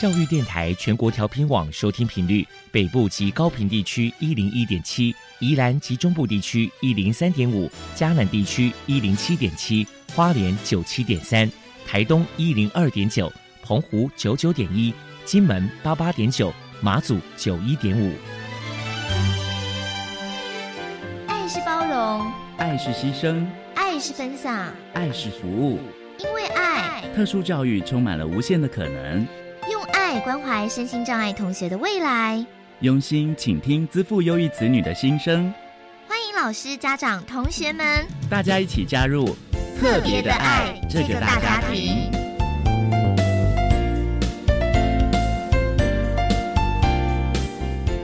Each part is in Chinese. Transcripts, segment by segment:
教育电台全国调频网收听频率：北部及高频地区一零一点七，宜兰及中部地区一零三点五，嘉南地区一零七点七，花莲九七点三，台东一零二点九，澎湖九九点一，金门八八点九，马祖九一点五。爱是包容，爱是牺牲，爱是分享，爱是服务。因为爱，特殊教育充满了无限的可能。用爱关怀身心障碍同学的未来，用心倾听资赋优异子女的心声。欢迎老师、家长、同学们，大家一起加入特别的爱这个大家庭。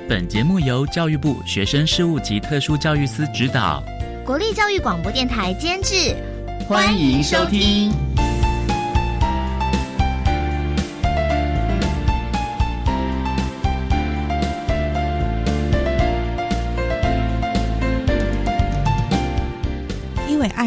本节目由教育部学生事务及特殊教育司指导，国立教育广播电台监制。欢迎收听。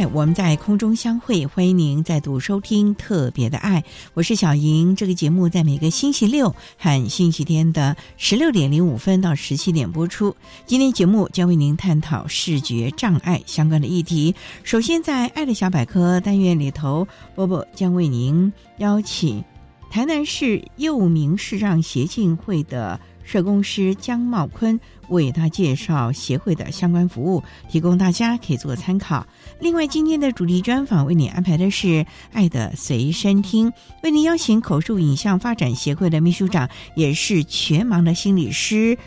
我们在空中相会。欢迎您再度收听《特别的爱》，我是小莹。这个节目在每个星期六和星期天的十六点零五分到十七点播出。今天节目将为您探讨视觉障碍相关的议题。首先，在“爱的小百科”单元里头，波波将为您邀请台南市幼民视障协进会的。社工师江茂坤为他介绍协会的相关服务，提供大家可以做参考。另外，今天的主题专访为你安排的是《爱的随身听》，为您邀请口述影像发展协会的秘书长，也是全盲的心理师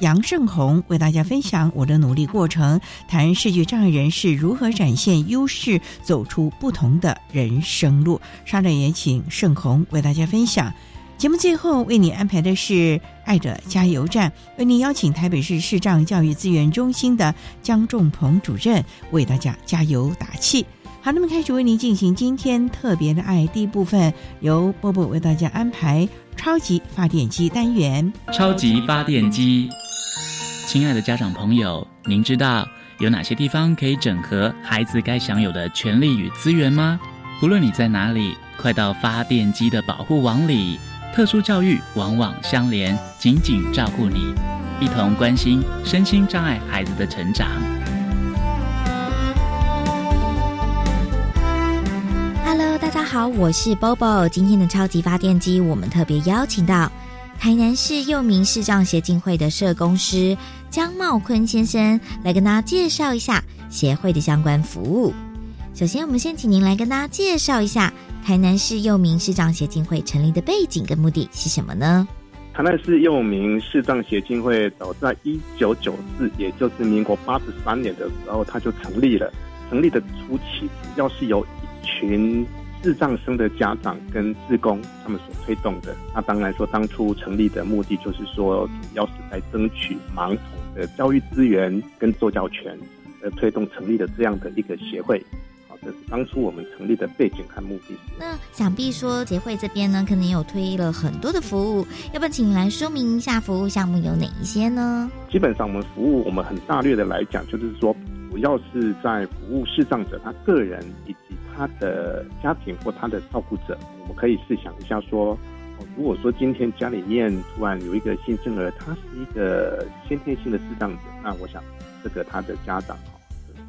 杨胜红，为大家分享我的努力过程，谈视觉障碍人士如何展现优势，走出不同的人生路。稍后也请胜红为大家分享。节目最后为你安排的是“爱的加油站”，为你邀请台北市视障教育资源中心的江仲鹏主任为大家加油打气。好，那么开始为您进行今天特别的爱第一部分，由波波为大家安排超级发电机单元。超级发电机，亲爱的家长朋友，您知道有哪些地方可以整合孩子该享有的权利与资源吗？不论你在哪里，快到发电机的保护网里。特殊教育往往相连，紧紧照顾你，一同关心身心障碍孩子的成长。Hello，大家好，我是 Bobo。今天的超级发电机，我们特别邀请到台南市幼民视障协进会的社工师江茂坤先生来跟大家介绍一下协会的相关服务。首先，我们先请您来跟大家介绍一下。台南市幼民视障协进会成立的背景跟目的是什么呢？台南市幼民视障协进会早在一九九四，也就是民国八十三年的时候，它就成立了。成立的初期，主要是由一群视障生的家长跟志工他们所推动的。那当然说，当初成立的目的就是说，主要是在争取盲童的教育资源跟受教权，而推动成立的这样的一个协会。当初我们成立的背景和目的。那想必说协会这边呢，可能有推了很多的服务，要不要请你来说明一下服务项目有哪一些呢？基本上我们服务，我们很大略的来讲，就是说主要是在服务视障者他个人以及他的家庭或他的照顾者。我们可以试想一下说，如果说今天家里面突然有一个新生儿，他是一个先天性的视障者，那我想这个他的家长。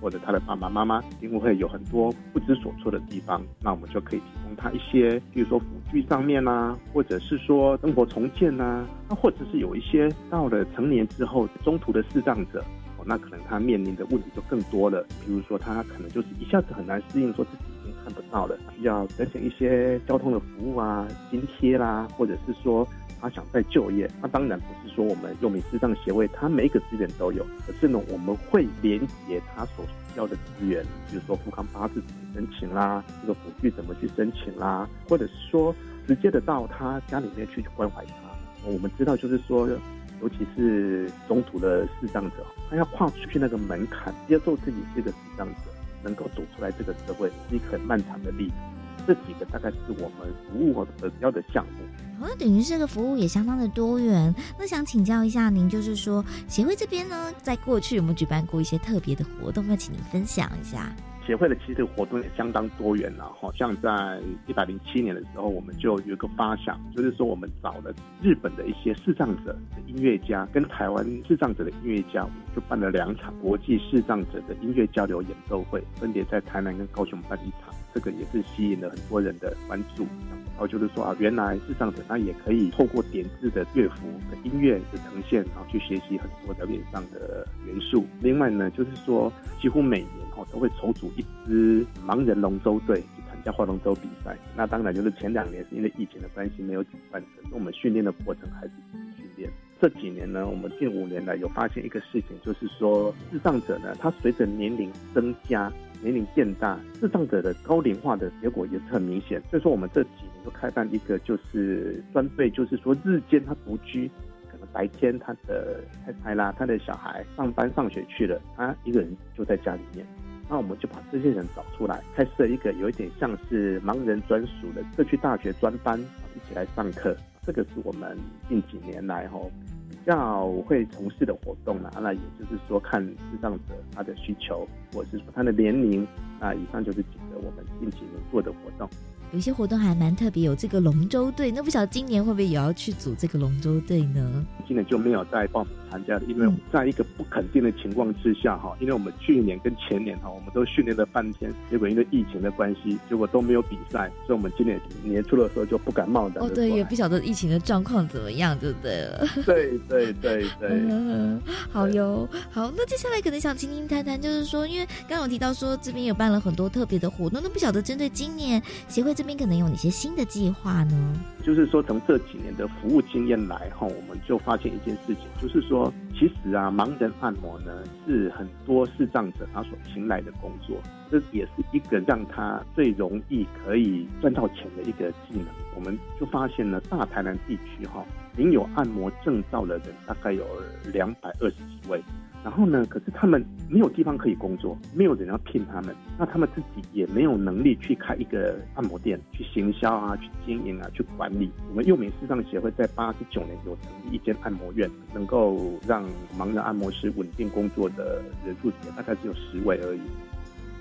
或者他的爸爸妈妈一定会有很多不知所措的地方，那我们就可以提供他一些，比如说辅具上面呐，或者是说生活重建呐，那或者是有一些到了成年之后中途的视障者，哦，那可能他面临的问题就更多了，比如说他可能就是一下子很难适应，说自己已经看不到了，需要申请一些交通的服务啊、津贴啦，或者是说。他想再就业，那当然不是说我们用民视障协会，他每一个资源都有，可是呢，我们会连接他所需要的资源，比如说富康巴士怎么申请啦，这个辅具怎么去申请啦，或者是说直接的到他家里面去关怀他。我们知道，就是说，尤其是中途的视障者，他要跨出去那个门槛，接受自己是一个视障者，能够走出来这个社会，是一个很漫长的历程。这几个大概是我们服务的主要的项目。那等于这个服务也相当的多元。那想请教一下您，就是说协会这边呢，在过去有没有举办过一些特别的活动？要请您分享一下。协会的其实活动也相当多元了，好像在一百零七年的时候，我们就有一个发想，就是说我们找了日本的一些视障者的音乐家，跟台湾视障者的音乐家，我们就办了两场国际视障者的音乐交流演奏会，分别在台南跟高雄办一场，这个也是吸引了很多人的关注。然后就是说啊，原来视障者他也可以透过点字的乐符的音乐的呈现，然后去学习很多表演上的元素。另外呢，就是说几乎每年哦都会筹组一支盲人龙舟队去参加划龙舟比赛。那当然就是前两年是因为疫情的关系没有举办，可是我们训练的过程还是训练。这几年呢，我们近五年来有发现一个事情，就是说视障者呢，他随着年龄增加。年龄渐大，智障者的高龄化的结果也是很明显。所以说，我们这几年就开办一个，就是专对，就是说日间他独居，可能白天他的太太啦、他的小孩上班上学去了，他一个人就在家里面。那我们就把这些人找出来，开设一个有一点像是盲人专属的社区大学专班，一起来上课。这个是我们近几年来吼。较会从事的活动呢，那也就是说看视障者他的需求，或者是说他的年龄，那以上就是几个我们近几年做的活动。有些活动还蛮特别，有这个龙舟队，那不晓得今年会不会也要去组这个龙舟队呢？今年就没有再报名参加了，因为在一个不肯定的情况之下哈，因为我们去年跟前年哈，我们都训练了半天，结果因为疫情的关系，结果都没有比赛，所以我们今年年初的时候就不敢冒的。哦，对，也不晓得疫情的状况怎么样，对不对？对对对对，好哟，好，那接下来可能想听听谈谈，就是说，因为刚刚有提到说这边有办了很多特别的活动，那不晓得针对今年协会。这边可能有哪些新的计划呢？就是说，从这几年的服务经验来哈，我们就发现一件事情，就是说，其实啊，盲人按摩呢是很多视障者他所青睐的工作，这也是一个让他最容易可以赚到钱的一个技能。我们就发现呢，大台南地区哈，领有按摩证照的人大概有两百二十几位。然后呢？可是他们没有地方可以工作，没有人要聘他们，那他们自己也没有能力去开一个按摩店，去行销啊，去经营啊，去管理。我们幼美视障协会在八十九年有成立一间按摩院，能够让盲人按摩师稳定工作的人数大概只有十位而已。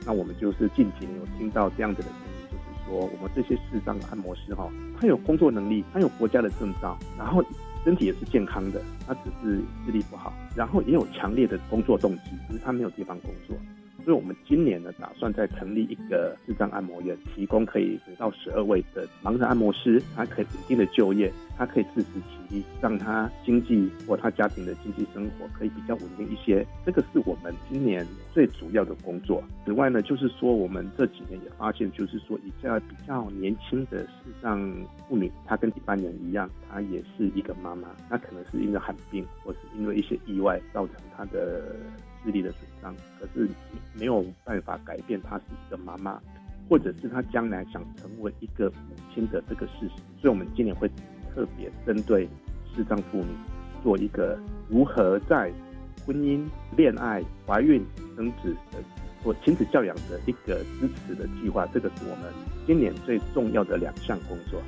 那我们就是近几年有听到这样子的声音，就是说我们这些视障按摩师哈，他有工作能力，他有国家的证照，然后。身体也是健康的，他只是视力不好，然后也有强烈的工作动机，只是他没有地方工作。所以，我们今年呢，打算再成立一个智障按摩院，提供可以到十二位的盲人按摩师，他可以稳定的就业，他可以自食其力，让他经济或他家庭的经济生活可以比较稳定一些。这个是我们今年最主要的工作。此外呢，就是说我们这几年也发现，就是说一下比较年轻的视障妇女，她跟一般人一样，她也是一个妈妈，那可能是因为罕病，或是因为一些意外造成她的。视力的损可是没有办法改变她是一个妈妈，或者是她将来想成为一个母亲的这个事实。所以，我们今年会特别针对视障妇女做一个如何在婚姻、恋爱、怀孕、生子的或亲子教养的一个支持的计划。这个是我们今年最重要的两项工作。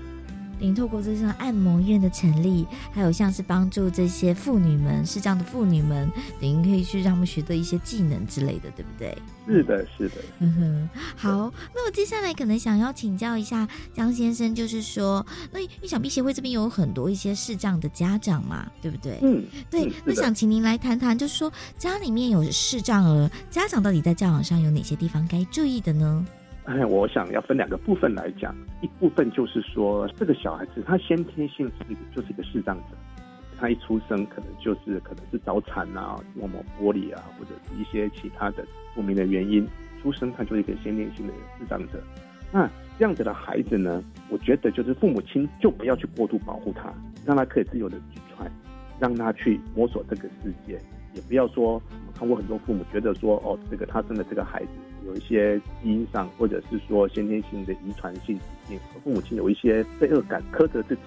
您透过这项按摩院的成立，还有像是帮助这些妇女们，是这样的妇女们，等于可以去让他们学的一些技能之类的，对不对？是的，是的。嗯哼，好，那我接下来可能想要请教一下江先生，就是说，那你想必协会这边有很多一些视障的家长嘛，对不对？嗯，对。那想请您来谈谈，就是说家里面有视障儿，家长到底在教养上有哪些地方该注意的呢？哎，我想要分两个部分来讲，一部分就是说，这个小孩子他先天性是就是一个视障者，他一出生可能就是可能是早产啊，磨磨玻璃啊，或者是一些其他的不明的原因，出生他就是一个先天性的视障者。那这样子的孩子呢，我觉得就是父母亲就不要去过度保护他，让他可以自由的去穿，让他去摸索这个世界，也不要说我们看过很多父母觉得说，哦，这个他生的这个孩子。有一些基因上，或者是说先天性的遗传性疾病，父母亲有一些罪恶感，苛责自己，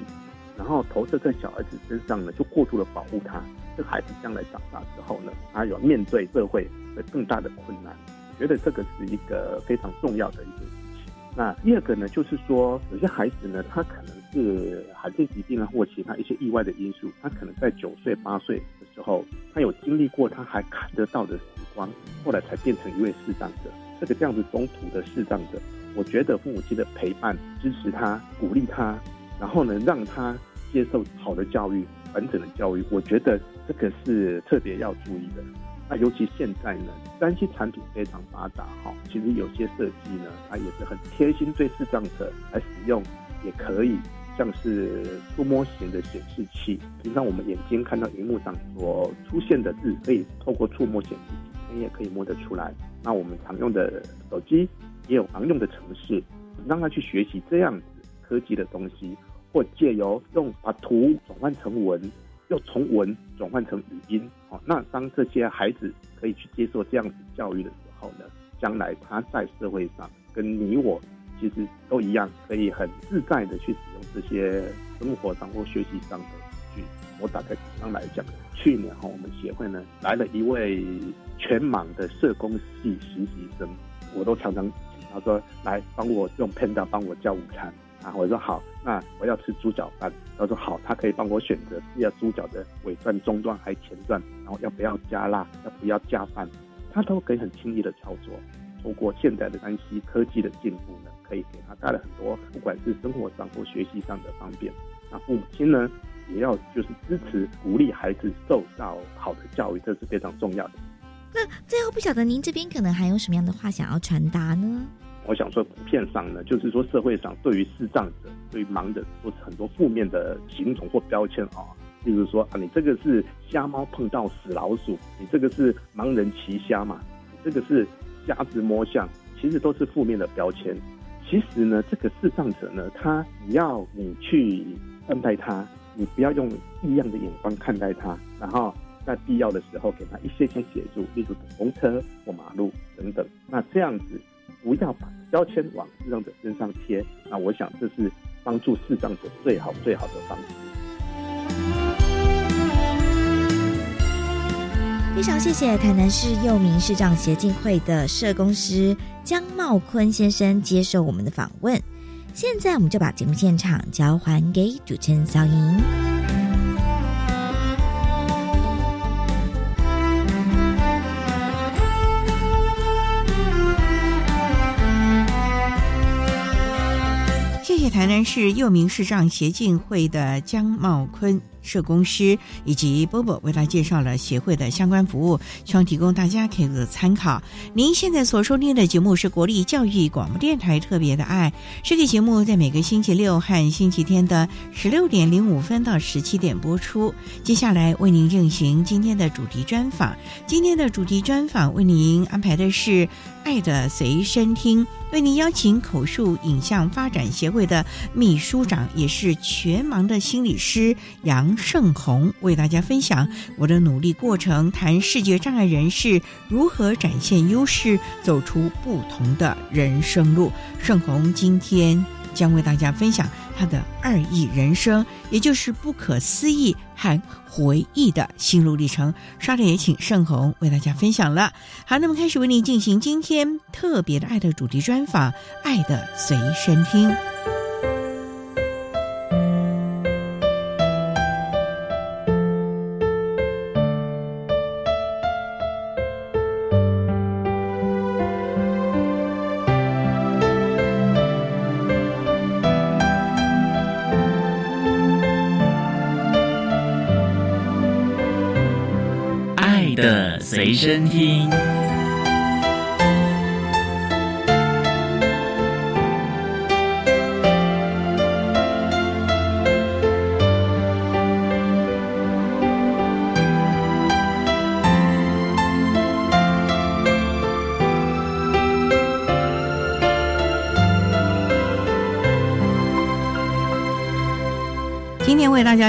然后投射在小孩子身上呢，就过度的保护他。这孩子将来长大之后呢，他有面对社会的更大的困难。我觉得这个是一个非常重要的一件事情。那第二个呢，就是说有些孩子呢，他可能是罕见疾病啊，或其他一些意外的因素，他可能在九岁八岁的时候，他有经历过他还看得到的时光，后来才变成一位视障者。这个这样子中途的视障者，我觉得父母亲的陪伴、支持他、鼓励他，然后呢，让他接受好的教育、完整的教育，我觉得这个是特别要注意的。那尤其现在呢，三 C 产品非常发达哈，其实有些设计呢，它也是很贴心，对视障者来使用也可以。像是触摸型的显示器，平常我们眼睛看到荧幕上所出现的字，可以透过触摸显示器，你也可以摸得出来。那我们常用的手机也有常用的程式，让他去学习这样子科技的东西，或借由用把图转换成文，又从文转换成语音。哦，那当这些孩子可以去接受这样子教育的时候呢，将来他在社会上跟你我。其实都一样，可以很自在的去使用这些生活上或学习上的工具。我打开刚来讲，去年哈，我们协会呢来了一位全盲的社工系实习生，我都常常请他说来帮我用 Panda 帮我叫午餐啊。我说好，那我要吃猪脚饭。他说好，他可以帮我选择是要猪脚的尾段、中段还是前段，然后要不要加辣，要不要加饭，他都可以很轻易的操作。通过现代的山西科技的进步呢。可以给他带来很多，不管是生活上或学习上的方便。那父母亲呢，也要就是支持、鼓励孩子受到好的教育，这是非常重要的。那最后不晓得您这边可能还有什么样的话想要传达呢？我想说，普遍上呢，就是说社会上对于视障者、对于盲人，都是很多负面的形容或标签啊。例如说啊，你这个是瞎猫碰到死老鼠，你这个是盲人骑瞎嘛，你这个是瞎子摸象，其实都是负面的标签。其实呢，这个视障者呢，他只要你去看待他，你不要用异样的眼光看待他，然后在必要的时候给他一些些协助，例如等红车或马路等等。那这样子不要把标签往视障者身上贴，那我想这是帮助视障者最好最好的方式。非常谢谢台南市幼民视障协进会的社工师江茂坤先生接受我们的访问。现在我们就把节目现场交还给主持人小莹。谢谢台南市幼民视障协进会的江茂坤社工师以及波波为大家介绍了协会的相关服务，希望提供大家可以做参考。您现在所收听的节目是国立教育广播电台特别的爱，这个节目在每个星期六和星期天的十六点零五分到十七点播出。接下来为您进行今天的主题专访，今天的主题专访为您安排的是。爱的随身听，为您邀请口述影像发展协会的秘书长，也是全盲的心理师杨胜红，为大家分享我的努力过程，谈视觉障碍人士如何展现优势，走出不同的人生路。胜红今天将为大家分享。他的二亿人生，也就是不可思议和回忆的心路历程。稍后也请盛红为大家分享了。好，那么开始为您进行今天特别的爱的主题专访，《爱的随身听》。的随身听。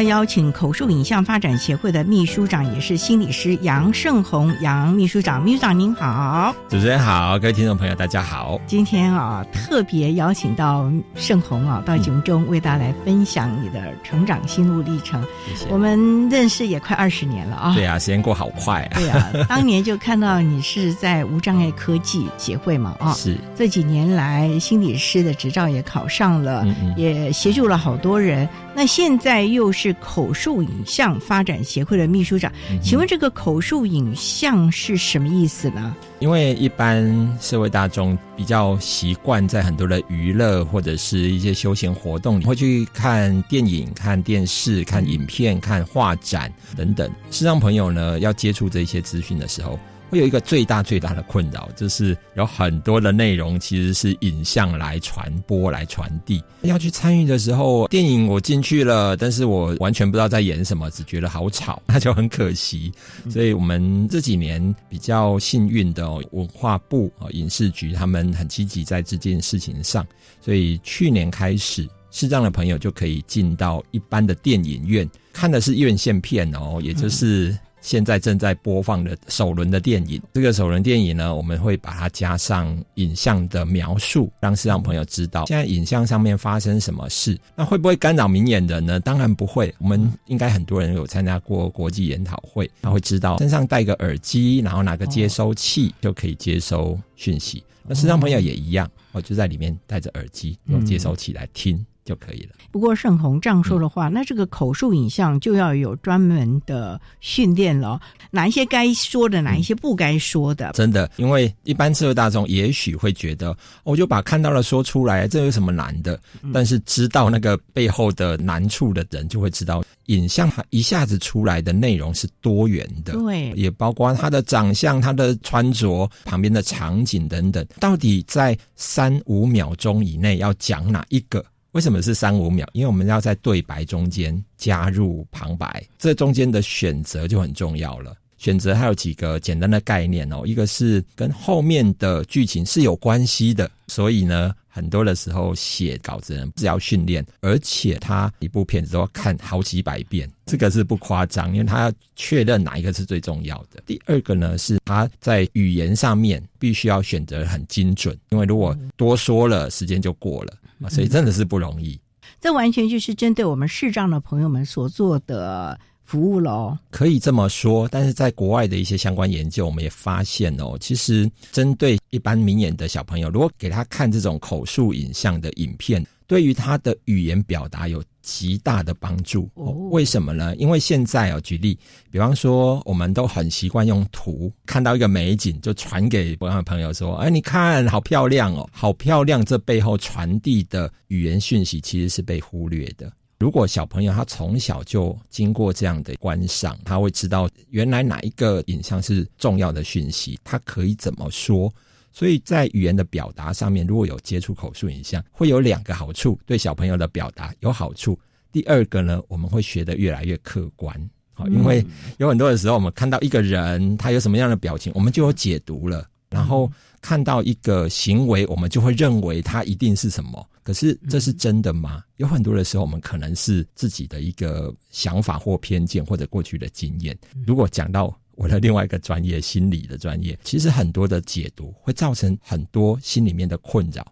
邀请口述影像发展协会的秘书长，也是心理师杨胜红杨秘书长，秘书长您好，主持人好，各位听众朋友大家好。今天啊，特别邀请到胜红啊，到节目中为大家来分享你的成长心路历程。谢谢。我们认识也快二十年了啊。对啊，时间过好快啊。对啊，当年就看到你是在无障碍科技协会嘛啊。是。这几年来，心理师的执照也考上了，也协助了好多人。那现在又是口述影像发展协会的秘书长，请问这个口述影像是什么意思呢？因为一般社会大众比较习惯在很多的娱乐或者是一些休闲活动里，会去看电影、看电视、看影片、看画展等等。视障朋友呢，要接触这些资讯的时候。会有一个最大最大的困扰，就是有很多的内容其实是影像来传播、来传递。要去参与的时候，电影我进去了，但是我完全不知道在演什么，只觉得好吵，那就很可惜。所以我们这几年比较幸运的，文化部啊影视局他们很积极在这件事情上，所以去年开始，视障的朋友就可以进到一般的电影院看的是院线片哦，也就是。现在正在播放的首轮的电影，这个首轮电影呢，我们会把它加上影像的描述，让视障朋友知道现在影像上面发生什么事。那会不会干扰明眼人呢？当然不会。我们应该很多人有参加过国际研讨会，他会知道身上戴个耳机，然后拿个接收器就可以接收讯息。那视障朋友也一样，我就在里面戴着耳机，用接收器来听。就可以了。不过盛红这样说的话，那这个口述影像就要有专门的训练了。哪一些该说的，哪一些不该说的？真的，因为一般社会大众也许会觉得，我就把看到了说出来，这有什么难的？但是知道那个背后的难处的人，就会知道影像一下子出来的内容是多元的。对，也包括他的长相、他的穿着、旁边的场景等等，到底在三五秒钟以内要讲哪一个？为什么是三五秒？因为我们要在对白中间加入旁白，这中间的选择就很重要了。选择还有几个简单的概念哦，一个是跟后面的剧情是有关系的，所以呢，很多的时候写稿子人是要训练，而且他一部片子都要看好几百遍，这个是不夸张，因为他要确认哪一个是最重要的。第二个呢，是他在语言上面必须要选择很精准，因为如果多说了，时间就过了。所以真的是不容易，这完全就是针对我们视障的朋友们所做的服务喽。可以这么说，但是在国外的一些相关研究，我们也发现哦，其实针对一般明眼的小朋友，如果给他看这种口述影像的影片。对于他的语言表达有极大的帮助。为什么呢？因为现在哦，举例，比方说，我们都很习惯用图，看到一个美景就传给不的朋友说：“哎，你看，好漂亮哦，好漂亮。”这背后传递的语言讯息其实是被忽略的。如果小朋友他从小就经过这样的观赏，他会知道原来哪一个影像是重要的讯息，他可以怎么说。所以在语言的表达上面，如果有接触口述影像，会有两个好处：对小朋友的表达有好处。第二个呢，我们会学得越来越客观，好，因为有很多的时候，我们看到一个人他有什么样的表情，我们就有解读了；然后看到一个行为，我们就会认为他一定是什么。可是这是真的吗？有很多的时候，我们可能是自己的一个想法或偏见，或者过去的经验。如果讲到。我的另外一个专业，心理的专业，其实很多的解读会造成很多心里面的困扰。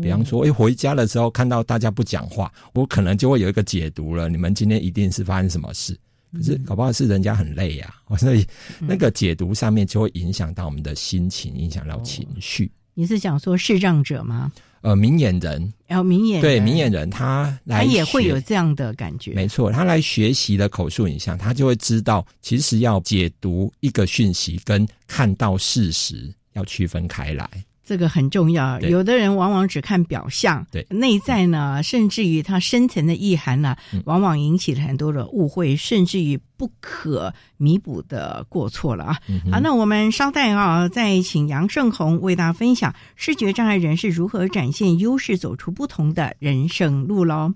比方说，哎，回家的时候看到大家不讲话，我可能就会有一个解读了。你们今天一定是发生什么事？可是搞不好是人家很累呀，所以那个解读上面就会影响到我们的心情，影响到情绪。你是讲说视障者吗？呃，明眼人，然后明眼对明眼人，他来他也会有这样的感觉。没错，他来学习的口述影像，他就会知道，其实要解读一个讯息跟看到事实要区分开来。这个很重要，有的人往往只看表象，对。内在呢，甚至于它深层的意涵呢，往往引起了很多的误会，甚至于不可弥补的过错了啊！好，那我们稍待啊，再请杨胜红为大家分享视觉障碍人士如何展现优势，走出不同的人生路喽。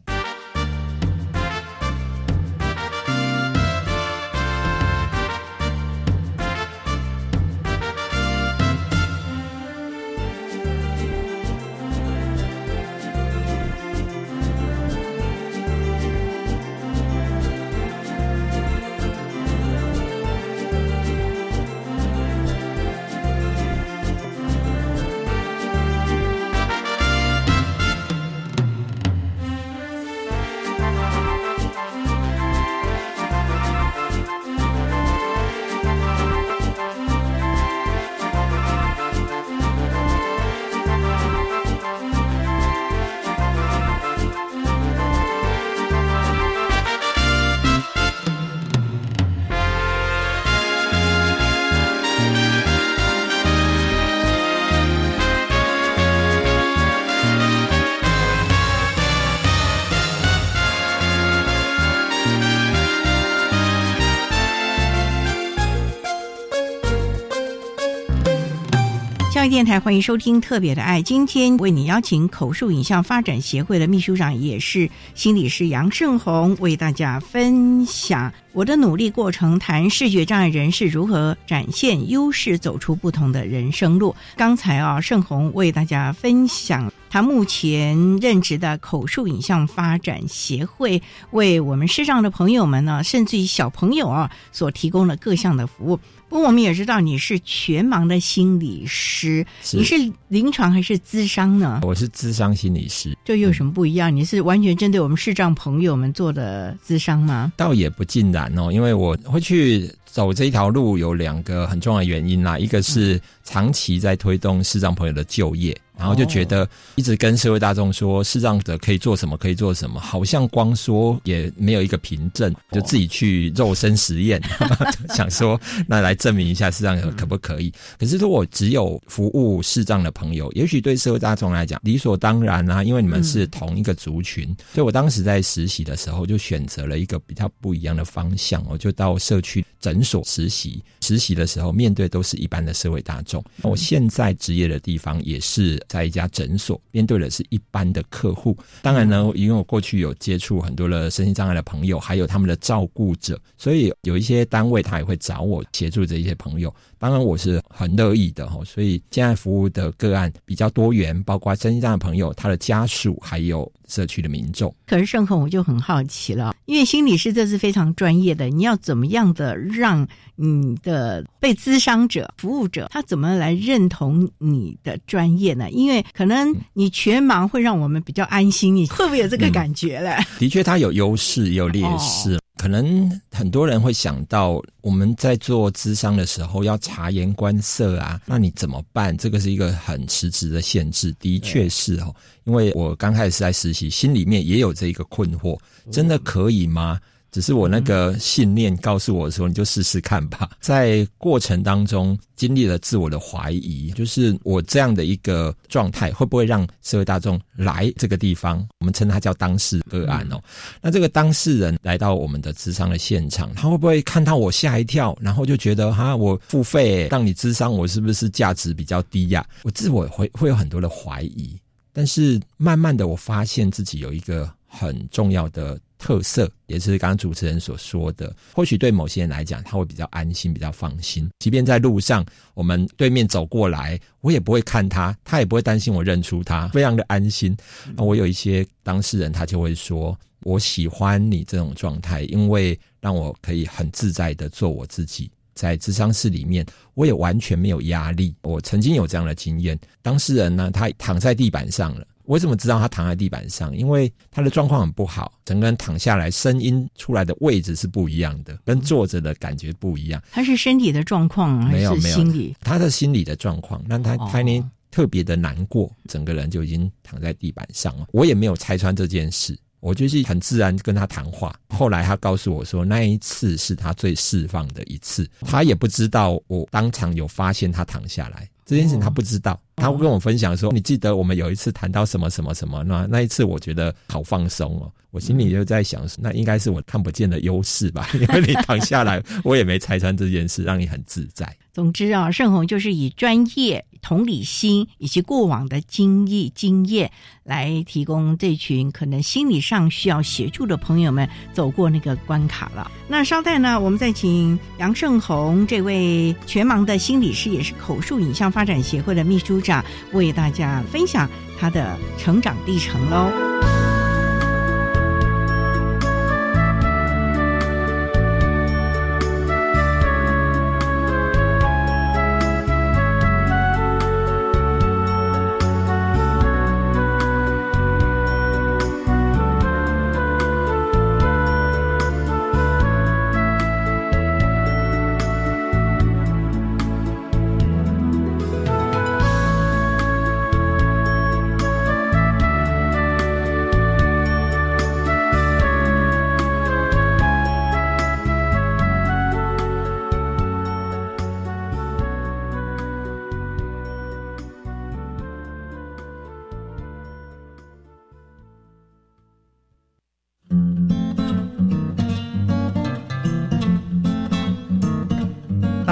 电台，欢迎收听《特别的爱》。今天为你邀请口述影像发展协会的秘书长，也是心理师杨胜红，为大家分享我的努力过程，谈视觉障碍人士如何展现优势，走出不同的人生路。刚才啊，胜红为大家分享他目前任职的口述影像发展协会，为我们视障的朋友们呢，甚至于小朋友啊，所提供了各项的服务。不过我们也知道你是全盲的心理师，你是临床还是咨商呢？我是咨商心理师，这有什么不一样？你是完全针对我们视障朋友们做的咨商吗？倒也不尽然哦，因为我会去走这一条路有两个很重要的原因啦，一个是长期在推动视障朋友的就业。然后就觉得一直跟社会大众说视障者可以做什么，可以做什么，好像光说也没有一个凭证，就自己去肉身实验，想说那来证明一下视障者可不可以。可是如果只有服务视障的朋友，也许对社会大众来讲理所当然啊，因为你们是同一个族群。所以我当时在实习的时候，就选择了一个比较不一样的方向，我就到社区诊所实习。实习的时候面对都是一般的社会大众。我现在职业的地方也是。在一家诊所，面对的是一般的客户。当然呢，因为我过去有接触很多的身心障碍的朋友，还有他们的照顾者，所以有一些单位他也会找我协助这些朋友。当然我是很乐意的哈。所以现在服务的个案比较多元，包括身心障碍朋友、他的家属，还有社区的民众。可是盛恒，我就很好奇了，因为心理师这是非常专业的，你要怎么样的让你的被咨商者、服务者他怎么来认同你的专业呢？因为可能你全盲会让我们比较安心，你会不会有这个感觉嘞？的确，他有优势也有劣势。可能很多人会想到，我们在做咨商的时候要察言观色啊，那你怎么办？这个是一个很实质的限制。的确是哦，因为我刚开始是在实习，心里面也有这一个困惑：真的可以吗？只是我那个信念告诉我说，你就试试看吧。在过程当中经历了自我的怀疑，就是我这样的一个状态会不会让社会大众来这个地方？我们称它叫当事个案哦。那这个当事人来到我们的智商的现场，他会不会看到我吓一跳，然后就觉得哈，我付费让你智商，我是不是价值比较低呀？我自我会会有很多的怀疑。但是慢慢的，我发现自己有一个很重要的。特色也是刚刚主持人所说的，或许对某些人来讲，他会比较安心、比较放心。即便在路上，我们对面走过来，我也不会看他，他也不会担心我认出他，非常的安心。那我有一些当事人，他就会说：“我喜欢你这种状态，因为让我可以很自在的做我自己。在智商室里面，我也完全没有压力。我曾经有这样的经验，当事人呢，他躺在地板上了。”我怎么知道他躺在地板上？因为他的状况很不好，整个人躺下来，声音出来的位置是不一样的，跟坐着的感觉不一样。他是身体的状况还是心理？他的心理的状况，那他他呢特别的难过，整个人就已经躺在地板上了。我也没有拆穿这件事，我就是很自然跟他谈话。后来他告诉我说，那一次是他最释放的一次。他也不知道我当场有发现他躺下来。这件事情他不知道，他会跟我分享说：“你记得我们有一次谈到什么什么什么？那那一次我觉得好放松哦。”我心里就在想，那应该是我看不见的优势吧？因为你躺下来，我也没拆穿这件事，让你很自在。总之啊，盛红就是以专业、同理心以及过往的经历经验，来提供这群可能心理上需要协助的朋友们走过那个关卡了。那稍待呢，我们再请杨盛红这位全盲的心理师，也是口述影像发展协会的秘书长，为大家分享他的成长历程喽。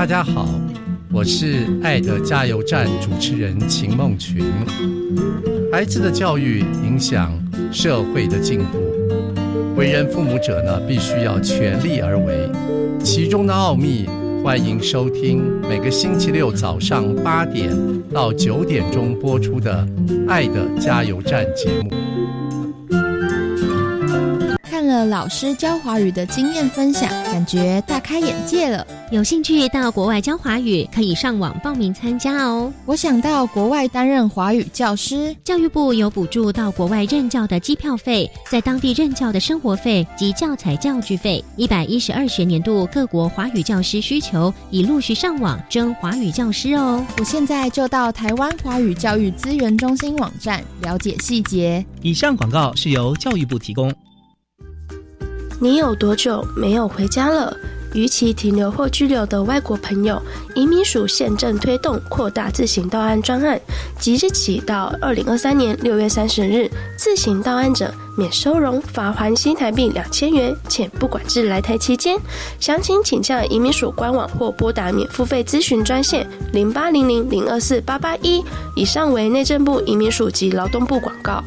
大家好，我是爱的加油站主持人秦梦群。孩子的教育影响社会的进步，为人父母者呢，必须要全力而为，其中的奥秘，欢迎收听每个星期六早上八点到九点钟播出的《爱的加油站》节目。老师教华语的经验分享，感觉大开眼界了。有兴趣到国外教华语，可以上网报名参加哦。我想到国外担任华语教师，教育部有补助到国外任教的机票费，在当地任教的生活费及教材教具费。一百一十二学年度各国华语教师需求已陆续上网征华语教师哦。我现在就到台湾华语教育资源中心网站了解细节。以上广告是由教育部提供。你有多久没有回家了？逾期停留或居留的外国朋友，移民署现正推动扩大自行到案专案，即日起到二零二三年六月三十日，自行到案者免收容、罚还新台币两千元，且不管制来台期间。详情请向移民署官网或拨打免付费咨询专线零八零零零二四八八一。以上为内政部移民署及劳动部广告。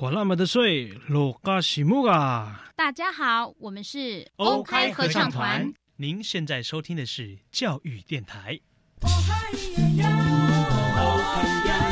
管那么的水，落嘎西木啊！大家好，我们是欧开合唱团。您现在收听的是教育电台。教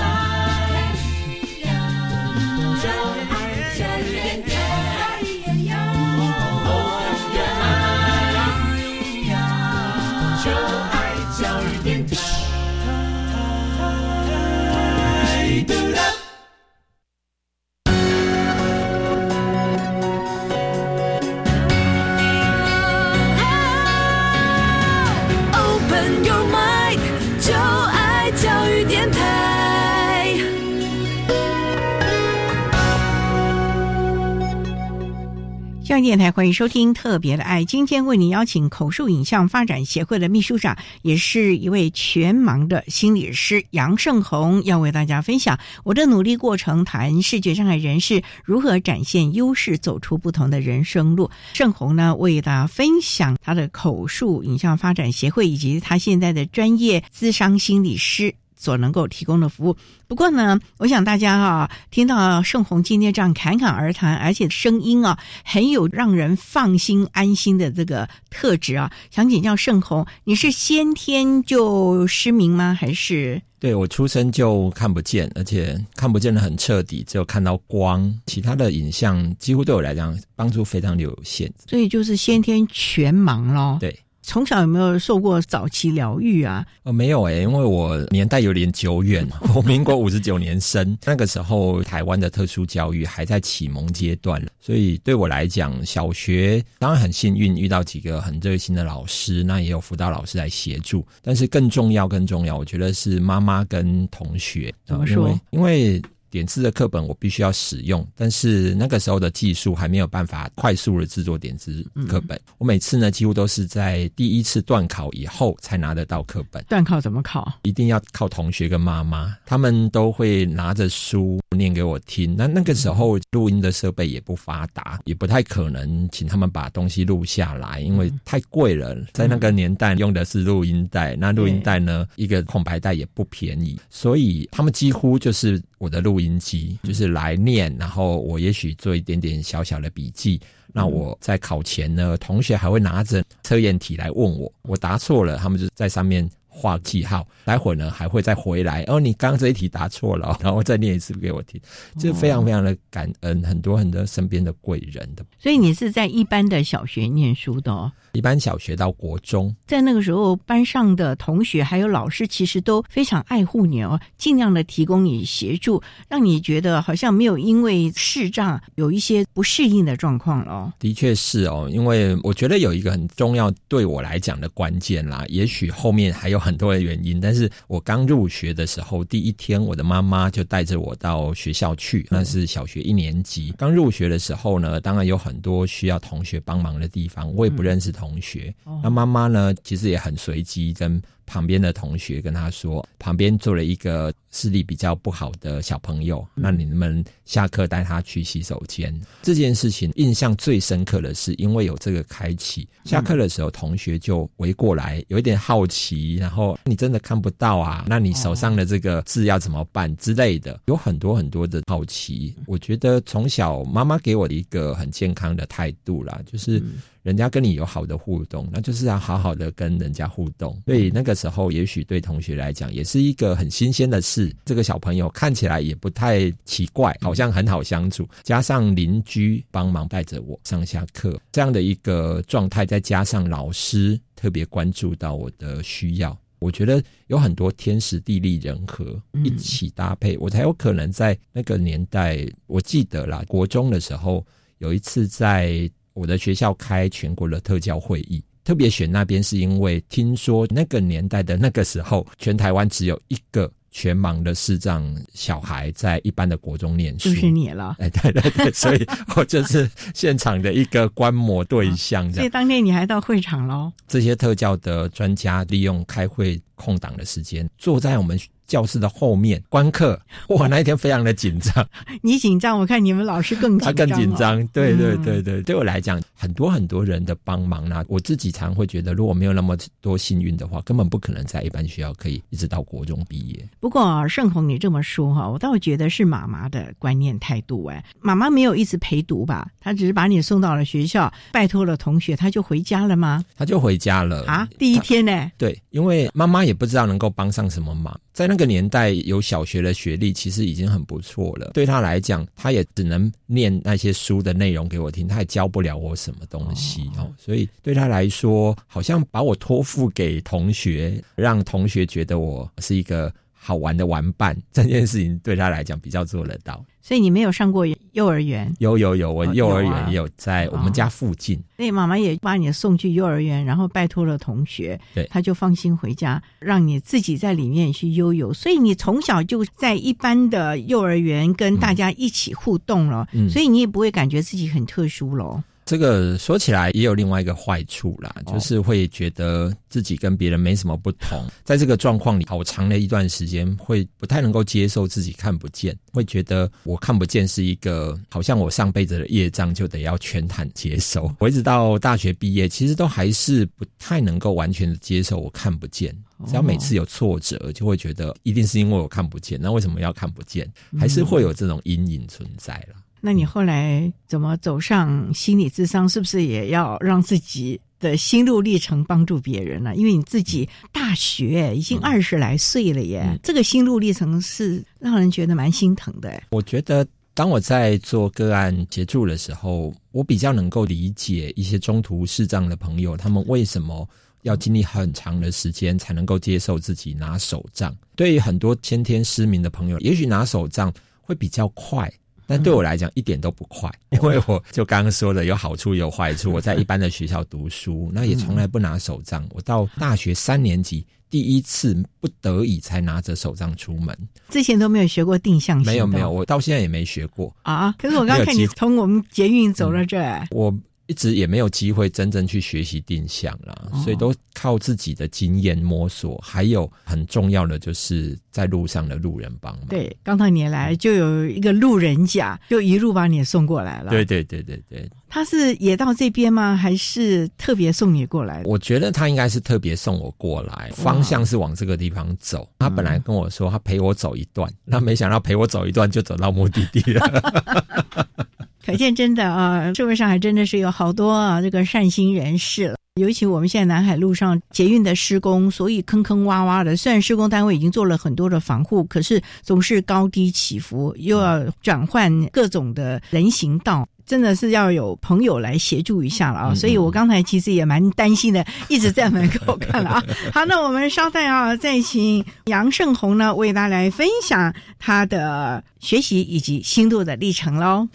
电台欢迎收听《特别的爱》，今天为您邀请口述影像发展协会的秘书长，也是一位全盲的心理师杨胜宏，要为大家分享我的努力过程，谈视觉障碍人士如何展现优势，走出不同的人生路。胜宏呢，为大家分享他的口述影像发展协会以及他现在的专业资商心理师。所能够提供的服务。不过呢，我想大家哈听到盛红今天这样侃侃而谈，而且声音啊很有让人放心安心的这个特质啊，想请教盛红，你是先天就失明吗？还是？对我出生就看不见，而且看不见的很彻底，只有看到光，其他的影像几乎对我来讲帮助非常有限。所以就是先天全盲咯。对。从小有没有受过早期疗愈啊？呃，没有诶，因为我年代有点久远，我民国五十九年生，那个时候台湾的特殊教育还在启蒙阶段，所以对我来讲，小学当然很幸运遇到几个很热心的老师，那也有辅导老师来协助，但是更重要、更重要，我觉得是妈妈跟同学。怎么说？因为。点字的课本我必须要使用，但是那个时候的技术还没有办法快速的制作点字课本。我每次呢几乎都是在第一次段考以后才拿得到课本。段考怎么考？一定要靠同学跟妈妈，他们都会拿着书念给我听。那那个时候录音的设备也不发达，也不太可能请他们把东西录下来，因为太贵了。在那个年代用的是录音带，那录音带呢一个空白带也不便宜，所以他们几乎就是我的录。音机就是来念，然后我也许做一点点小小的笔记。那我在考前呢，同学还会拿着测验题来问我，我答错了，他们就在上面画记号。待会呢还会再回来，哦，你刚刚这一题答错了，然后再念一次给我听，就非常非常的感恩很多很多身边的贵人的。所以你是在一般的小学念书的哦。一般小学到国中，在那个时候，班上的同学还有老师，其实都非常爱护你哦，尽量的提供你协助，让你觉得好像没有因为视障有一些不适应的状况了。的确是哦，因为我觉得有一个很重要对我来讲的关键啦，也许后面还有很多的原因，但是我刚入学的时候，第一天我的妈妈就带着我到学校去，那是小学一年级。刚入学的时候呢，当然有很多需要同学帮忙的地方，我也不认识同。同学，那妈妈呢？其实也很随机，跟旁边的同学跟他说，旁边坐了一个视力比较不好的小朋友，那你们下课带他去洗手间。这件事情印象最深刻的是，因为有这个开启，下课的时候同学就围过来，有一点好奇，然后你真的看不到啊？那你手上的这个字要怎么办之类的，有很多很多的好奇。我觉得从小妈妈给我的一个很健康的态度啦，就是人家跟你有好的互动，那就是要好好的跟人家互动。所以那个时候，也许对同学来讲也是一个很新鲜的事。这个小朋友看起来也不太奇怪，好像很好相处。加上邻居帮忙带着我上下课，这样的一个状态，再加上老师特别关注到我的需要，我觉得有很多天时地利人和一起搭配，我才有可能在那个年代。我记得啦，国中的时候有一次在我的学校开全国的特教会议。特别选那边是因为听说那个年代的那个时候，全台湾只有一个全盲的视障小孩在一般的国中念书，就是你了。哎，对对对，所以我 就是现场的一个观摩对象。所以当天你还到会场喽？这些特教的专家利用开会空档的时间，坐在我们。教室的后面观课，哇，那一天非常的紧张。你紧张，我看你们老师更紧张。他更紧张，对对对对，对我来讲，很多很多人的帮忙呢，我自己常会觉得，如果没有那么多幸运的话，根本不可能在一般学校可以一直到国中毕业。不过盛红，你这么说哈，我倒觉得是妈妈的观念态度哎，妈妈没有一直陪读吧？她只是把你送到了学校，拜托了同学，她就回家了吗？她就回家了啊，第一天呢？对，因为妈妈也不知道能够帮上什么忙。在那个年代，有小学的学历其实已经很不错了。对他来讲，他也只能念那些书的内容给我听，他也教不了我什么东西哦。所以对他来说，好像把我托付给同学，让同学觉得我是一个。好玩的玩伴这件事情对他来讲比较做得到，所以你没有上过幼儿园？有有有，我幼儿园也有在我们家附近。所以妈妈也把你送去幼儿园，然后拜托了同学，对，他就放心回家，让你自己在里面去悠游。所以你从小就在一般的幼儿园跟大家一起互动了，所以你也不会感觉自己很特殊喽。这个说起来也有另外一个坏处啦，就是会觉得自己跟别人没什么不同。在这个状况里，好长的一段时间会不太能够接受自己看不见，会觉得我看不见是一个好像我上辈子的业障，就得要全盘接受。我一直到大学毕业，其实都还是不太能够完全的接受我看不见。只要每次有挫折，就会觉得一定是因为我看不见。那为什么要看不见？还是会有这种阴影存在了。那你后来怎么走上心理智商？是不是也要让自己的心路历程帮助别人呢？因为你自己大学已经二十来岁了耶，这个心路历程是让人觉得蛮心疼的。我觉得，当我在做个案协助的时候，我比较能够理解一些中途视障的朋友，他们为什么要经历很长的时间才能够接受自己拿手杖。对于很多先天失明的朋友，也许拿手杖会比较快。但对我来讲一点都不快，因为我就刚刚说的有好处有坏处。我在 一般的学校读书，那也从来不拿手杖。我到大学三年级第一次不得已才拿着手杖出门，之前都没有学过定向。没有没有，我到现在也没学过啊。可是我刚看你从我们捷运走到这儿，我。一直也没有机会真正去学习定向啦，所以都靠自己的经验摸索。还有很重要的就是在路上的路人帮忙。对，刚才你来就有一个路人甲，就一路把你送过来了。对对对对对，他是也到这边吗？还是特别送你过来？我觉得他应该是特别送我过来，方向是往这个地方走。他本来跟我说他陪我走一段，那没想到陪我走一段就走到目的地了。可见，真的啊，社会上还真的是有好多啊这个善心人士了。尤其我们现在南海路上捷运的施工，所以坑坑洼洼的。虽然施工单位已经做了很多的防护，可是总是高低起伏，又要转换各种的人行道，真的是要有朋友来协助一下了啊！所以我刚才其实也蛮担心的，一直在门口 看了啊。好，那我们稍待啊，再请杨胜红呢为大家来分享他的学习以及心路的历程喽。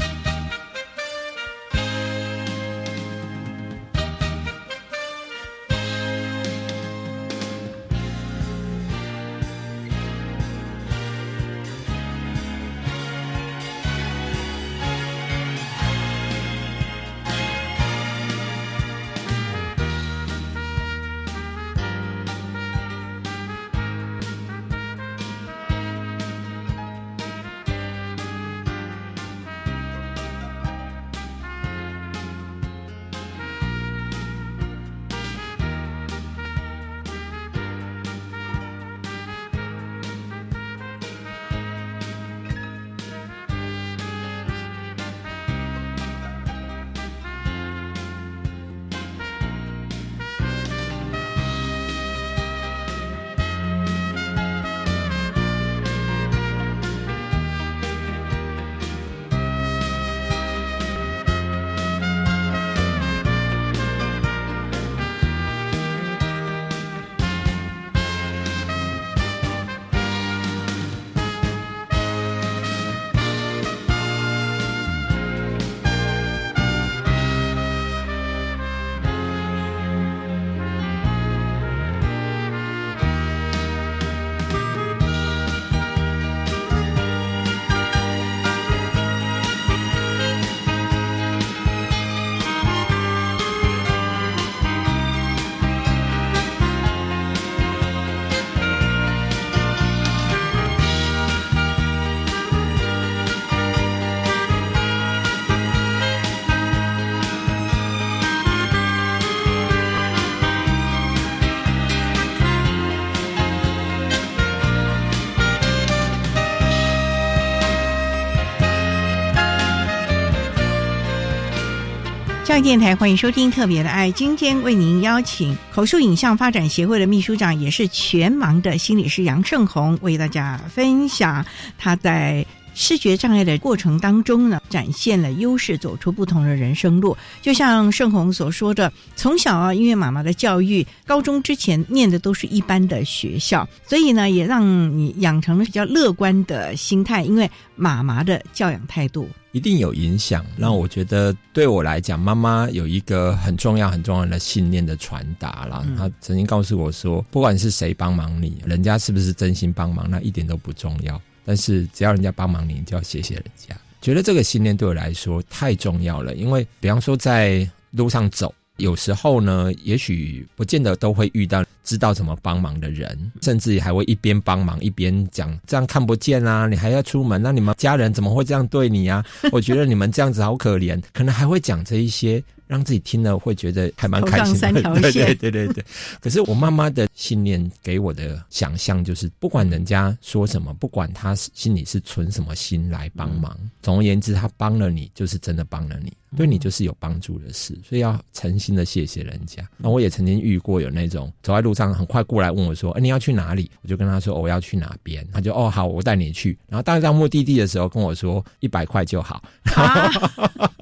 教育电台欢迎收听《特别的爱》，今天为您邀请口述影像发展协会的秘书长，也是全盲的心理师杨胜宏，为大家分享他在。视觉障碍的过程当中呢，展现了优势，走出不同的人生路。就像盛红所说的，从小啊，因为妈妈的教育，高中之前念的都是一般的学校，所以呢，也让你养成了比较乐观的心态。因为妈妈的教养态度一定有影响。那我觉得，对我来讲，妈妈有一个很重要、很重要的信念的传达了。她曾经告诉我说，不管是谁帮忙你，人家是不是真心帮忙，那一点都不重要。但是只要人家帮忙你，就要谢谢人家。觉得这个信念对我来说太重要了，因为比方说在路上走，有时候呢，也许不见得都会遇到知道怎么帮忙的人，甚至还会一边帮忙一边讲这样看不见啊，你还要出门，那你们家人怎么会这样对你啊？我觉得你们这样子好可怜，可能还会讲这一些。让自己听了会觉得还蛮开心的，对对对对对。可是我妈妈的信念给我的想象就是，不管人家说什么，不管他心里是存什么心来帮忙，总而言之，他帮了你，就是真的帮了你，对你就是有帮助的事，所以要诚心的谢谢人家。那我也曾经遇过有那种走在路上，很快过来问我说：“哎，你要去哪里？”我就跟他说：“我要去哪边。”他就：“哦，好，我带你去。”然后到到目的地的时候跟我说：“一百块就好。”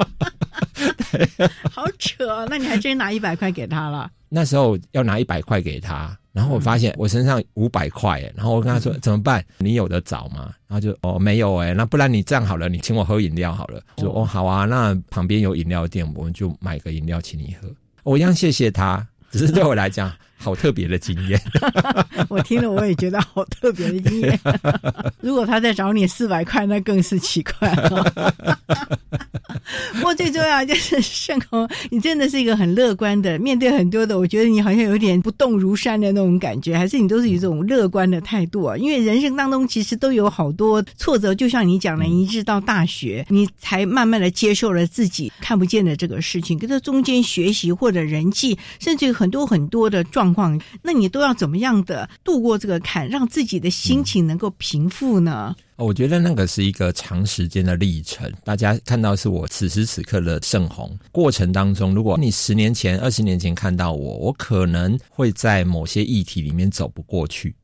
好扯！那你还真拿一百块给他了？那时候要拿一百块给他，然后我发现我身上五百块，然后我跟他说怎么办？你有的找吗？然后就哦没有哎，那不然你这样好了，你请我喝饮料好了。说哦好啊，那旁边有饮料店，我们就买个饮料请你喝。我一样谢谢他，只是对我来讲。好特别的经验，我听了我也觉得好特别的经验。如果他再找你四百块，那更是奇怪了。不过最重要就是盛红，你真的是一个很乐观的，面对很多的，我觉得你好像有点不动如山的那种感觉，还是你都是一种乐观的态度啊？因为人生当中其实都有好多挫折，就像你讲的，一直到大学，你才慢慢的接受了自己看不见的这个事情，跟这中间学习或者人际，甚至很多很多的状。况，那你都要怎么样的度过这个坎，让自己的心情能够平复呢？我觉得那个是一个长时间的历程。大家看到是我此时此刻的盛红过程当中，如果你十年前、二十年前看到我，我可能会在某些议题里面走不过去。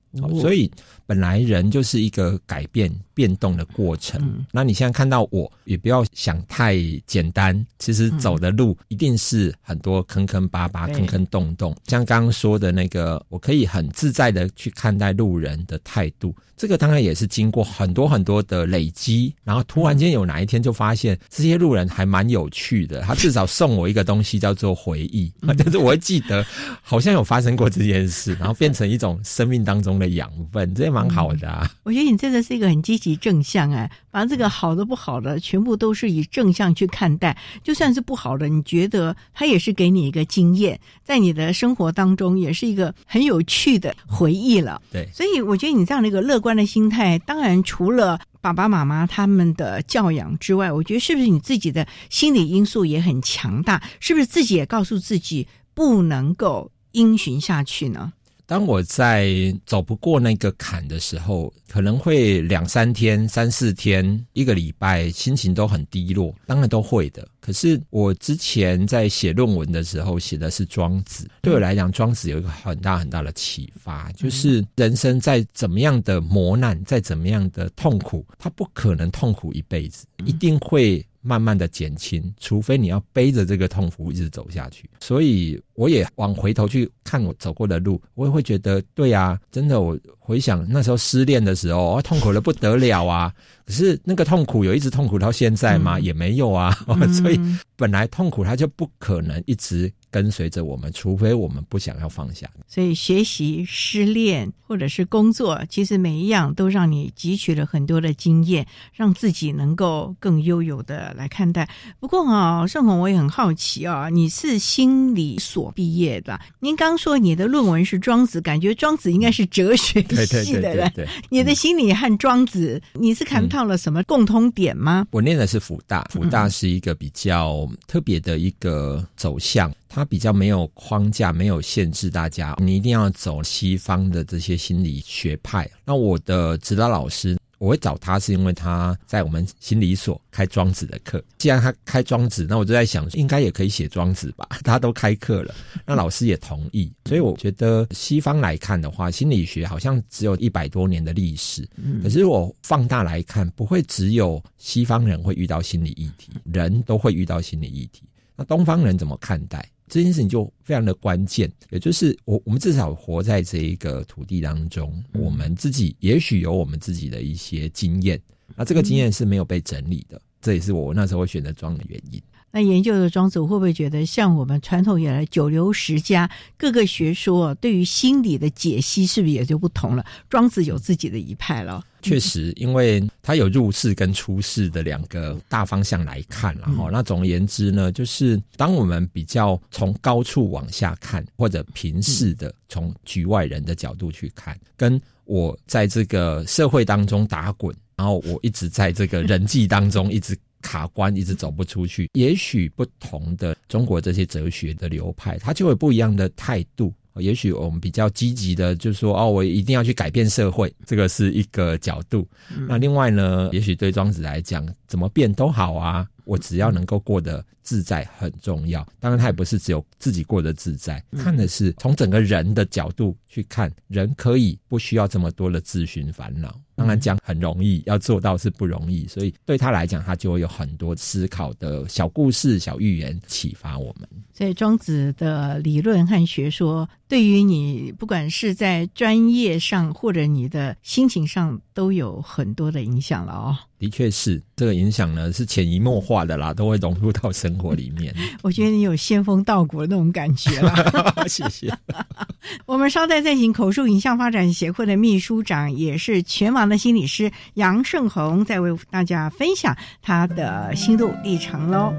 所以本来人就是一个改变变动的过程。那你现在看到我，也不要想太简单。其实走的路一定是很多坑坑巴巴、坑坑洞洞。像刚刚说的那个，我可以很自在的去看待路人的态度。这个当然也是经过很多很多的累积，然后突然间有哪一天就发现这些路人还蛮有趣的。他至少送我一个东西叫做回忆，就是我会记得好像有发生过这件事，然后变成一种生命当中的养分，这也蛮好的。啊。我觉得你真的是一个很积极正向哎，把这个好的不好的全部都是以正向去看待，就算是不好的，你觉得它也是给你一个经验，在你的生活当中也是一个很有趣的回忆了。对，所以我觉得你这样的一个乐观。观的心态，当然除了爸爸妈妈他们的教养之外，我觉得是不是你自己的心理因素也很强大？是不是自己也告诉自己不能够因循下去呢？当我在走不过那个坎的时候，可能会两三天、三四天、一个礼拜，心情都很低落，当然都会的。可是我之前在写论文的时候写的是庄子，对我来讲，庄子有一个很大很大的启发，就是人生在怎么样的磨难，在怎么样的痛苦，他不可能痛苦一辈子，一定会。慢慢的减轻，除非你要背着这个痛苦一直走下去。所以我也往回头去看我走过的路，我也会觉得，对啊，真的，我回想那时候失恋的时候，痛苦的不得了啊。可是那个痛苦有一直痛苦到现在吗？也没有啊。所以本来痛苦它就不可能一直。跟随着我们，除非我们不想要放下。所以学习、失恋或者是工作，其实每一样都让你汲取了很多的经验，让自己能够更悠游的来看待。不过啊，盛红，我也很好奇啊，你是心理所毕业的，您刚说你的论文是庄子，感觉庄子应该是哲学系的人。你的心理和庄子，你是看到了什么共通点吗？我念的是辅大，辅大是一个比较特别的一个走向。它比较没有框架，没有限制大家，你一定要走西方的这些心理学派。那我的指导老师，我会找他是因为他在我们心理所开庄子的课。既然他开庄子，那我就在想，应该也可以写庄子吧？他都开课了，那老师也同意。所以我觉得西方来看的话，心理学好像只有一百多年的历史。可是我放大来看，不会只有西方人会遇到心理议题，人都会遇到心理议题。那东方人怎么看待？这件事情就非常的关键，也就是我我们至少活在这一个土地当中，我们自己也许有我们自己的一些经验，那这个经验是没有被整理的，这也是我那时候会选择庄的原因。那研究的庄子会不会觉得，像我们传统以来九流十家各个学说对于心理的解析，是不是也就不同了？庄子有自己的一派了。确实，因为它有入世跟出世的两个大方向来看，然后那总而言之呢，就是当我们比较从高处往下看，或者平视的从局外人的角度去看，跟我在这个社会当中打滚，然后我一直在这个人际当中一直卡关，一直走不出去，也许不同的中国这些哲学的流派，它就有不一样的态度。也许我们比较积极的，就是说，哦，我一定要去改变社会，这个是一个角度。那另外呢，也许对庄子来讲，怎么变都好啊，我只要能够过得自在很重要。当然，他也不是只有自己过得自在，看的是从整个人的角度去看，人可以不需要这么多的自寻烦恼。当然讲很容易，要做到是不容易，所以对他来讲，他就会有很多思考的小故事、小寓言启发我们。所以庄子的理论和学说，对于你不管是在专业上或者你的心情上，都有很多的影响了哦。的确是，这个影响呢是潜移默化的啦，都会融入到生活里面。我觉得你有仙风道骨的那种感觉了。谢谢。我们稍待再请口述影像发展协会的秘书长，也是全盲的心理师杨胜宏，再为大家分享他的心路历程喽。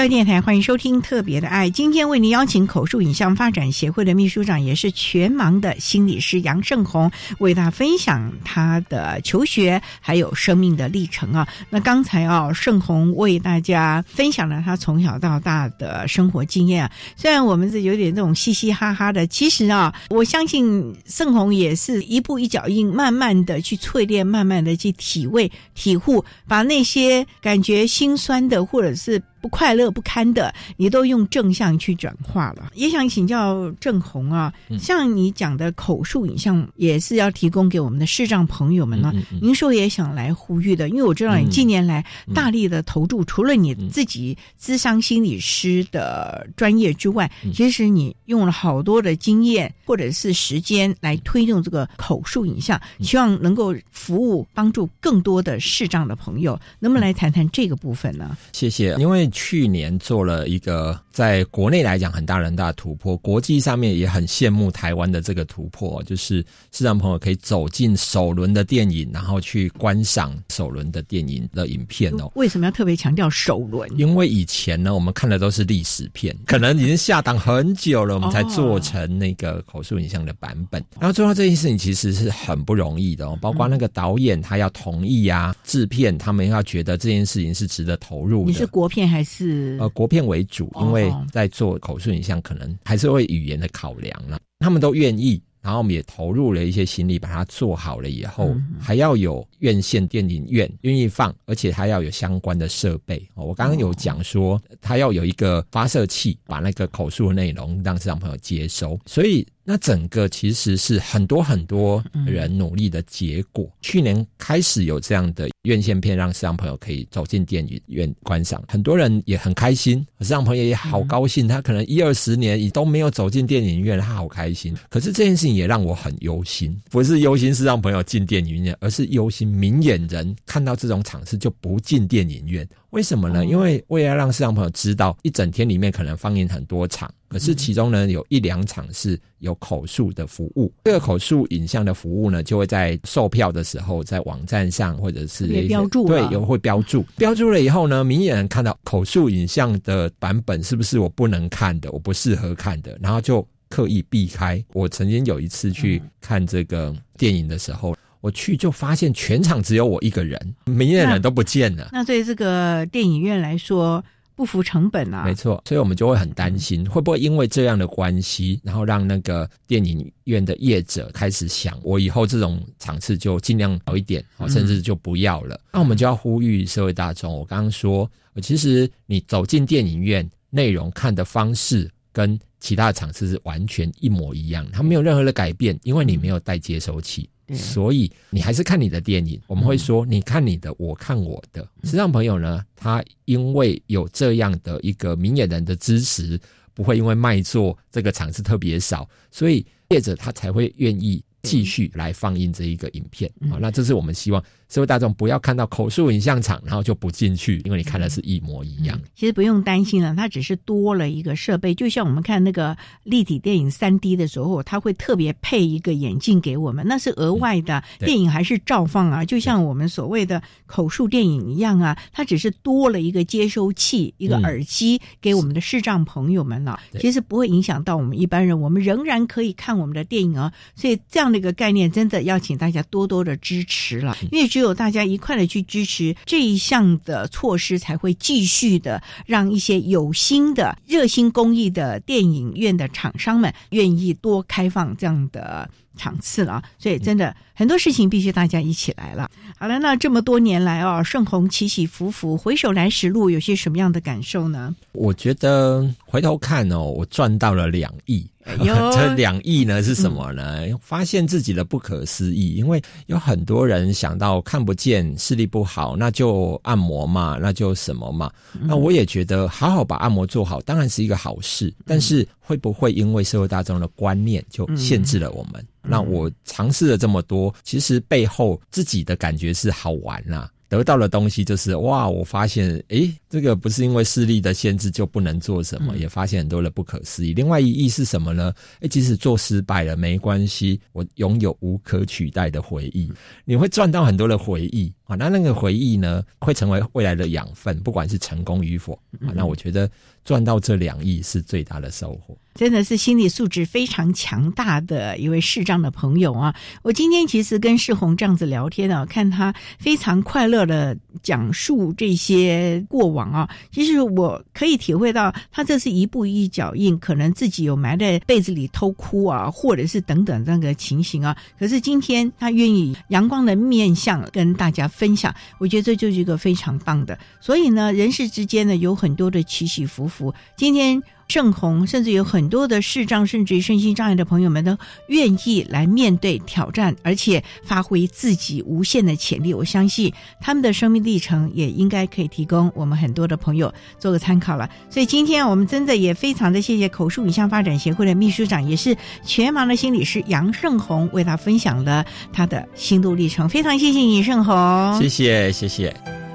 教育电台，欢迎收听《特别的爱》。今天为您邀请口述影像发展协会的秘书长，也是全盲的心理师杨胜红，为大家分享他的求学还有生命的历程啊。那刚才啊，胜红为大家分享了他从小到大的生活经验啊。虽然我们是有点这种嘻嘻哈哈的，其实啊，我相信胜红也是一步一脚印，慢慢的去淬炼，慢慢的去体味、体悟，把那些感觉心酸的或者是。不快乐不堪的，你都用正向去转化了。也想请教郑红啊，像你讲的口述影像，也是要提供给我们的视障朋友们呢。您说也想来呼吁的，因为我知道你近年来大力的投注，除了你自己咨商心理师的专业之外，其实你用了好多的经验或者是时间来推动这个口述影像，希望能够服务帮助更多的视障的朋友。能不能来谈谈这个部分呢？谢谢，因为。去年做了一个在国内来讲很大很大的突破，国际上面也很羡慕台湾的这个突破，就是视障朋友可以走进首轮的电影，然后去观赏首轮的电影的影片哦。为什么要特别强调首轮？因为以前呢，我们看的都是历史片，可能已经下档很久了，我们才做成那个口述影像的版本。然后做到这件事情其实是很不容易的哦，包括那个导演他要同意啊，制片他们要觉得这件事情是值得投入的。你是国片还是？呃，国片为主，因为在做口述影像，可能还是会语言的考量了。他们都愿意，然后我们也投入了一些心力把它做好了以后，还要有院线电影院愿意放，而且还要有相关的设备。我刚刚有讲说，他要有一个发射器，把那个口述的内容让市场朋友接收，所以。那整个其实是很多很多人努力的结果。去年开始有这样的院线片，让视障朋友可以走进电影院观赏，很多人也很开心，视障朋友也好高兴。他可能一二十年也都没有走进电影院，他好开心。可是这件事情也让我很忧心，不是忧心视障朋友进电影院，而是忧心明眼人看到这种场次就不进电影院。为什么呢？因为为了让市场朋友知道，一整天里面可能放映很多场。可是其中呢，有一两场是有口述的服务。这个口述影像的服务呢，就会在售票的时候，在网站上或者是标注，对，有会标注。标注了以后呢，明眼人看到口述影像的版本是不是我不能看的，我不适合看的，然后就刻意避开。我曾经有一次去看这个电影的时候，我去就发现全场只有我一个人，明眼人都不见了。那对这个电影院来说。不服成本啊！没错，所以我们就会很担心，会不会因为这样的关系，然后让那个电影院的业者开始想，我以后这种场次就尽量少一点，甚至就不要了。那我们就要呼吁社会大众，我刚刚说，其实你走进电影院，内容看的方式跟其他的场次是完全一模一样，它没有任何的改变，因为你没有带接收器。所以你还是看你的电影，我们会说你看你的，我看我的。实际上，朋友呢，他因为有这样的一个明眼人的支持，不会因为卖座这个场次特别少，所以业者他才会愿意继续来放映这一个影片啊。那这是我们希望。社会大众不要看到口述影像场，然后就不进去，因为你看的是一模一样。其实不用担心了，它只是多了一个设备，就像我们看那个立体电影三 D 的时候，它会特别配一个眼镜给我们，那是额外的。电影还是照放啊，就像我们所谓的口述电影一样啊，它只是多了一个接收器，一个耳机给我们的视障朋友们了。其实不会影响到我们一般人，我们仍然可以看我们的电影啊。所以这样的一个概念，真的要请大家多多的支持了，因为只有大家一块的去支持这一项的措施，才会继续的让一些有心的、热心公益的电影院的厂商们愿意多开放这样的场次了。所以，真的很多事情必须大家一起来了。好了，那这么多年来哦，盛虹起起伏伏，回首来时路，有些什么样的感受呢？我觉得回头看哦，我赚到了两亿。这两亿呢是什么呢？发现自己的不可思议，因为有很多人想到看不见、视力不好，那就按摩嘛，那就什么嘛。那我也觉得好好把按摩做好，当然是一个好事。但是会不会因为社会大众的观念就限制了我们？那我尝试了这么多，其实背后自己的感觉是好玩啊。得到的东西就是哇！我发现，诶，这个不是因为视力的限制就不能做什么，也发现很多的不可思议。另外一意是什么呢？诶，即使做失败了没关系，我拥有无可取代的回忆，你会赚到很多的回忆啊！那那个回忆呢，会成为未来的养分，不管是成功与否啊！那我觉得。赚到这两亿是最大的收获，真的是心理素质非常强大的一位视障的朋友啊！我今天其实跟世宏这样子聊天啊，看他非常快乐的讲述这些过往啊，其实我可以体会到他这是一步一脚印，可能自己有埋在被子里偷哭啊，或者是等等那个情形啊。可是今天他愿意阳光的面向跟大家分享，我觉得这就是一个非常棒的。所以呢，人世之间呢，有很多的起起伏伏。今天盛红，甚至有很多的视障，甚至于身心障碍的朋友们都愿意来面对挑战，而且发挥自己无限的潜力。我相信他们的生命历程也应该可以提供我们很多的朋友做个参考了。所以今天我们真的也非常的谢谢口述影像发展协会的秘书长，也是全盲的心理师杨胜红，为他分享了他的心路历程。非常谢谢你，胜红，谢谢谢谢。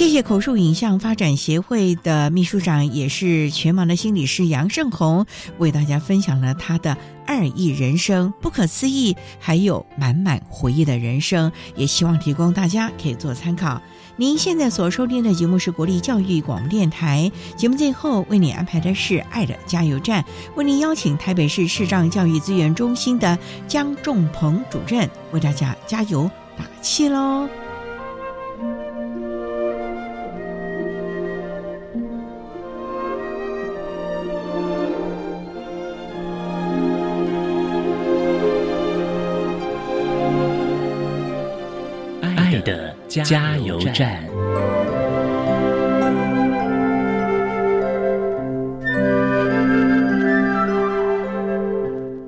谢谢口述影像发展协会的秘书长，也是全盲的心理师杨胜红，为大家分享了他的二亿人生，不可思议，还有满满回忆的人生，也希望提供大家可以做参考。您现在所收听的节目是国立教育广播电台，节目最后为你安排的是爱的加油站，为您邀请台北市视障教育资源中心的江仲鹏主任为大家加油打气喽。加油站。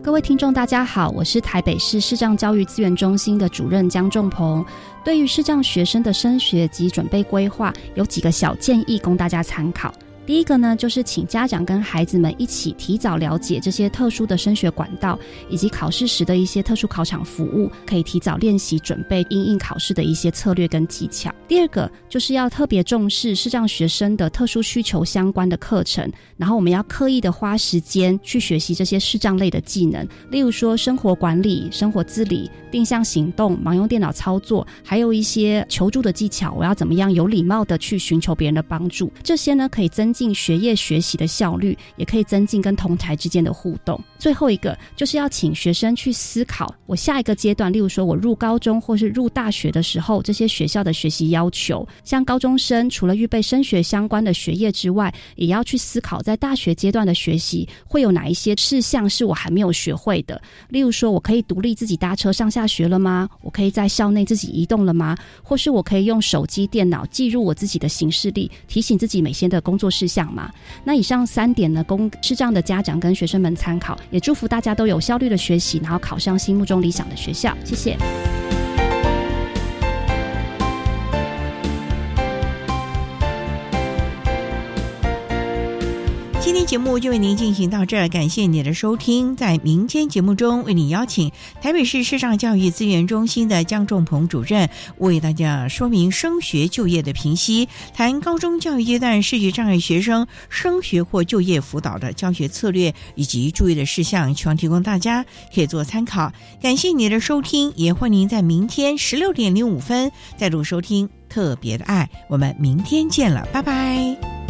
各位听众，大家好，我是台北市视障教育资源中心的主任江仲鹏。对于视障学生的升学及准备规划，有几个小建议供大家参考。第一个呢，就是请家长跟孩子们一起提早了解这些特殊的升学管道，以及考试时的一些特殊考场服务，可以提早练习准备应应考试的一些策略跟技巧。第二个就是要特别重视视障学生的特殊需求相关的课程，然后我们要刻意的花时间去学习这些视障类的技能，例如说生活管理、生活自理、定向行动、盲用电脑操作，还有一些求助的技巧，我要怎么样有礼貌的去寻求别人的帮助，这些呢可以增。进学业学习的效率，也可以增进跟同台之间的互动。最后一个就是要请学生去思考，我下一个阶段，例如说我入高中或是入大学的时候，这些学校的学习要求。像高中生除了预备升学相关的学业之外，也要去思考在大学阶段的学习会有哪一些事项是我还没有学会的。例如说，我可以独立自己搭车上下学了吗？我可以在校内自己移动了吗？或是我可以用手机、电脑记录我自己的行事历，提醒自己每天的工作事事项嘛？那以上三点呢，供是这样的家长跟学生们参考，也祝福大家都有效率的学习，然后考上心目中理想的学校。谢谢。今天节目就为您进行到这儿，感谢你的收听。在明天节目中，为你邀请台北市视障教育资源中心的江仲鹏主任，为大家说明升学就业的评析，谈高中教育阶段视觉障碍学生升学或就业辅导的教学策略以及注意的事项，希望提供大家可以做参考。感谢你的收听，也欢迎您在明天十六点零五分再度收听特别的爱。我们明天见了，拜拜。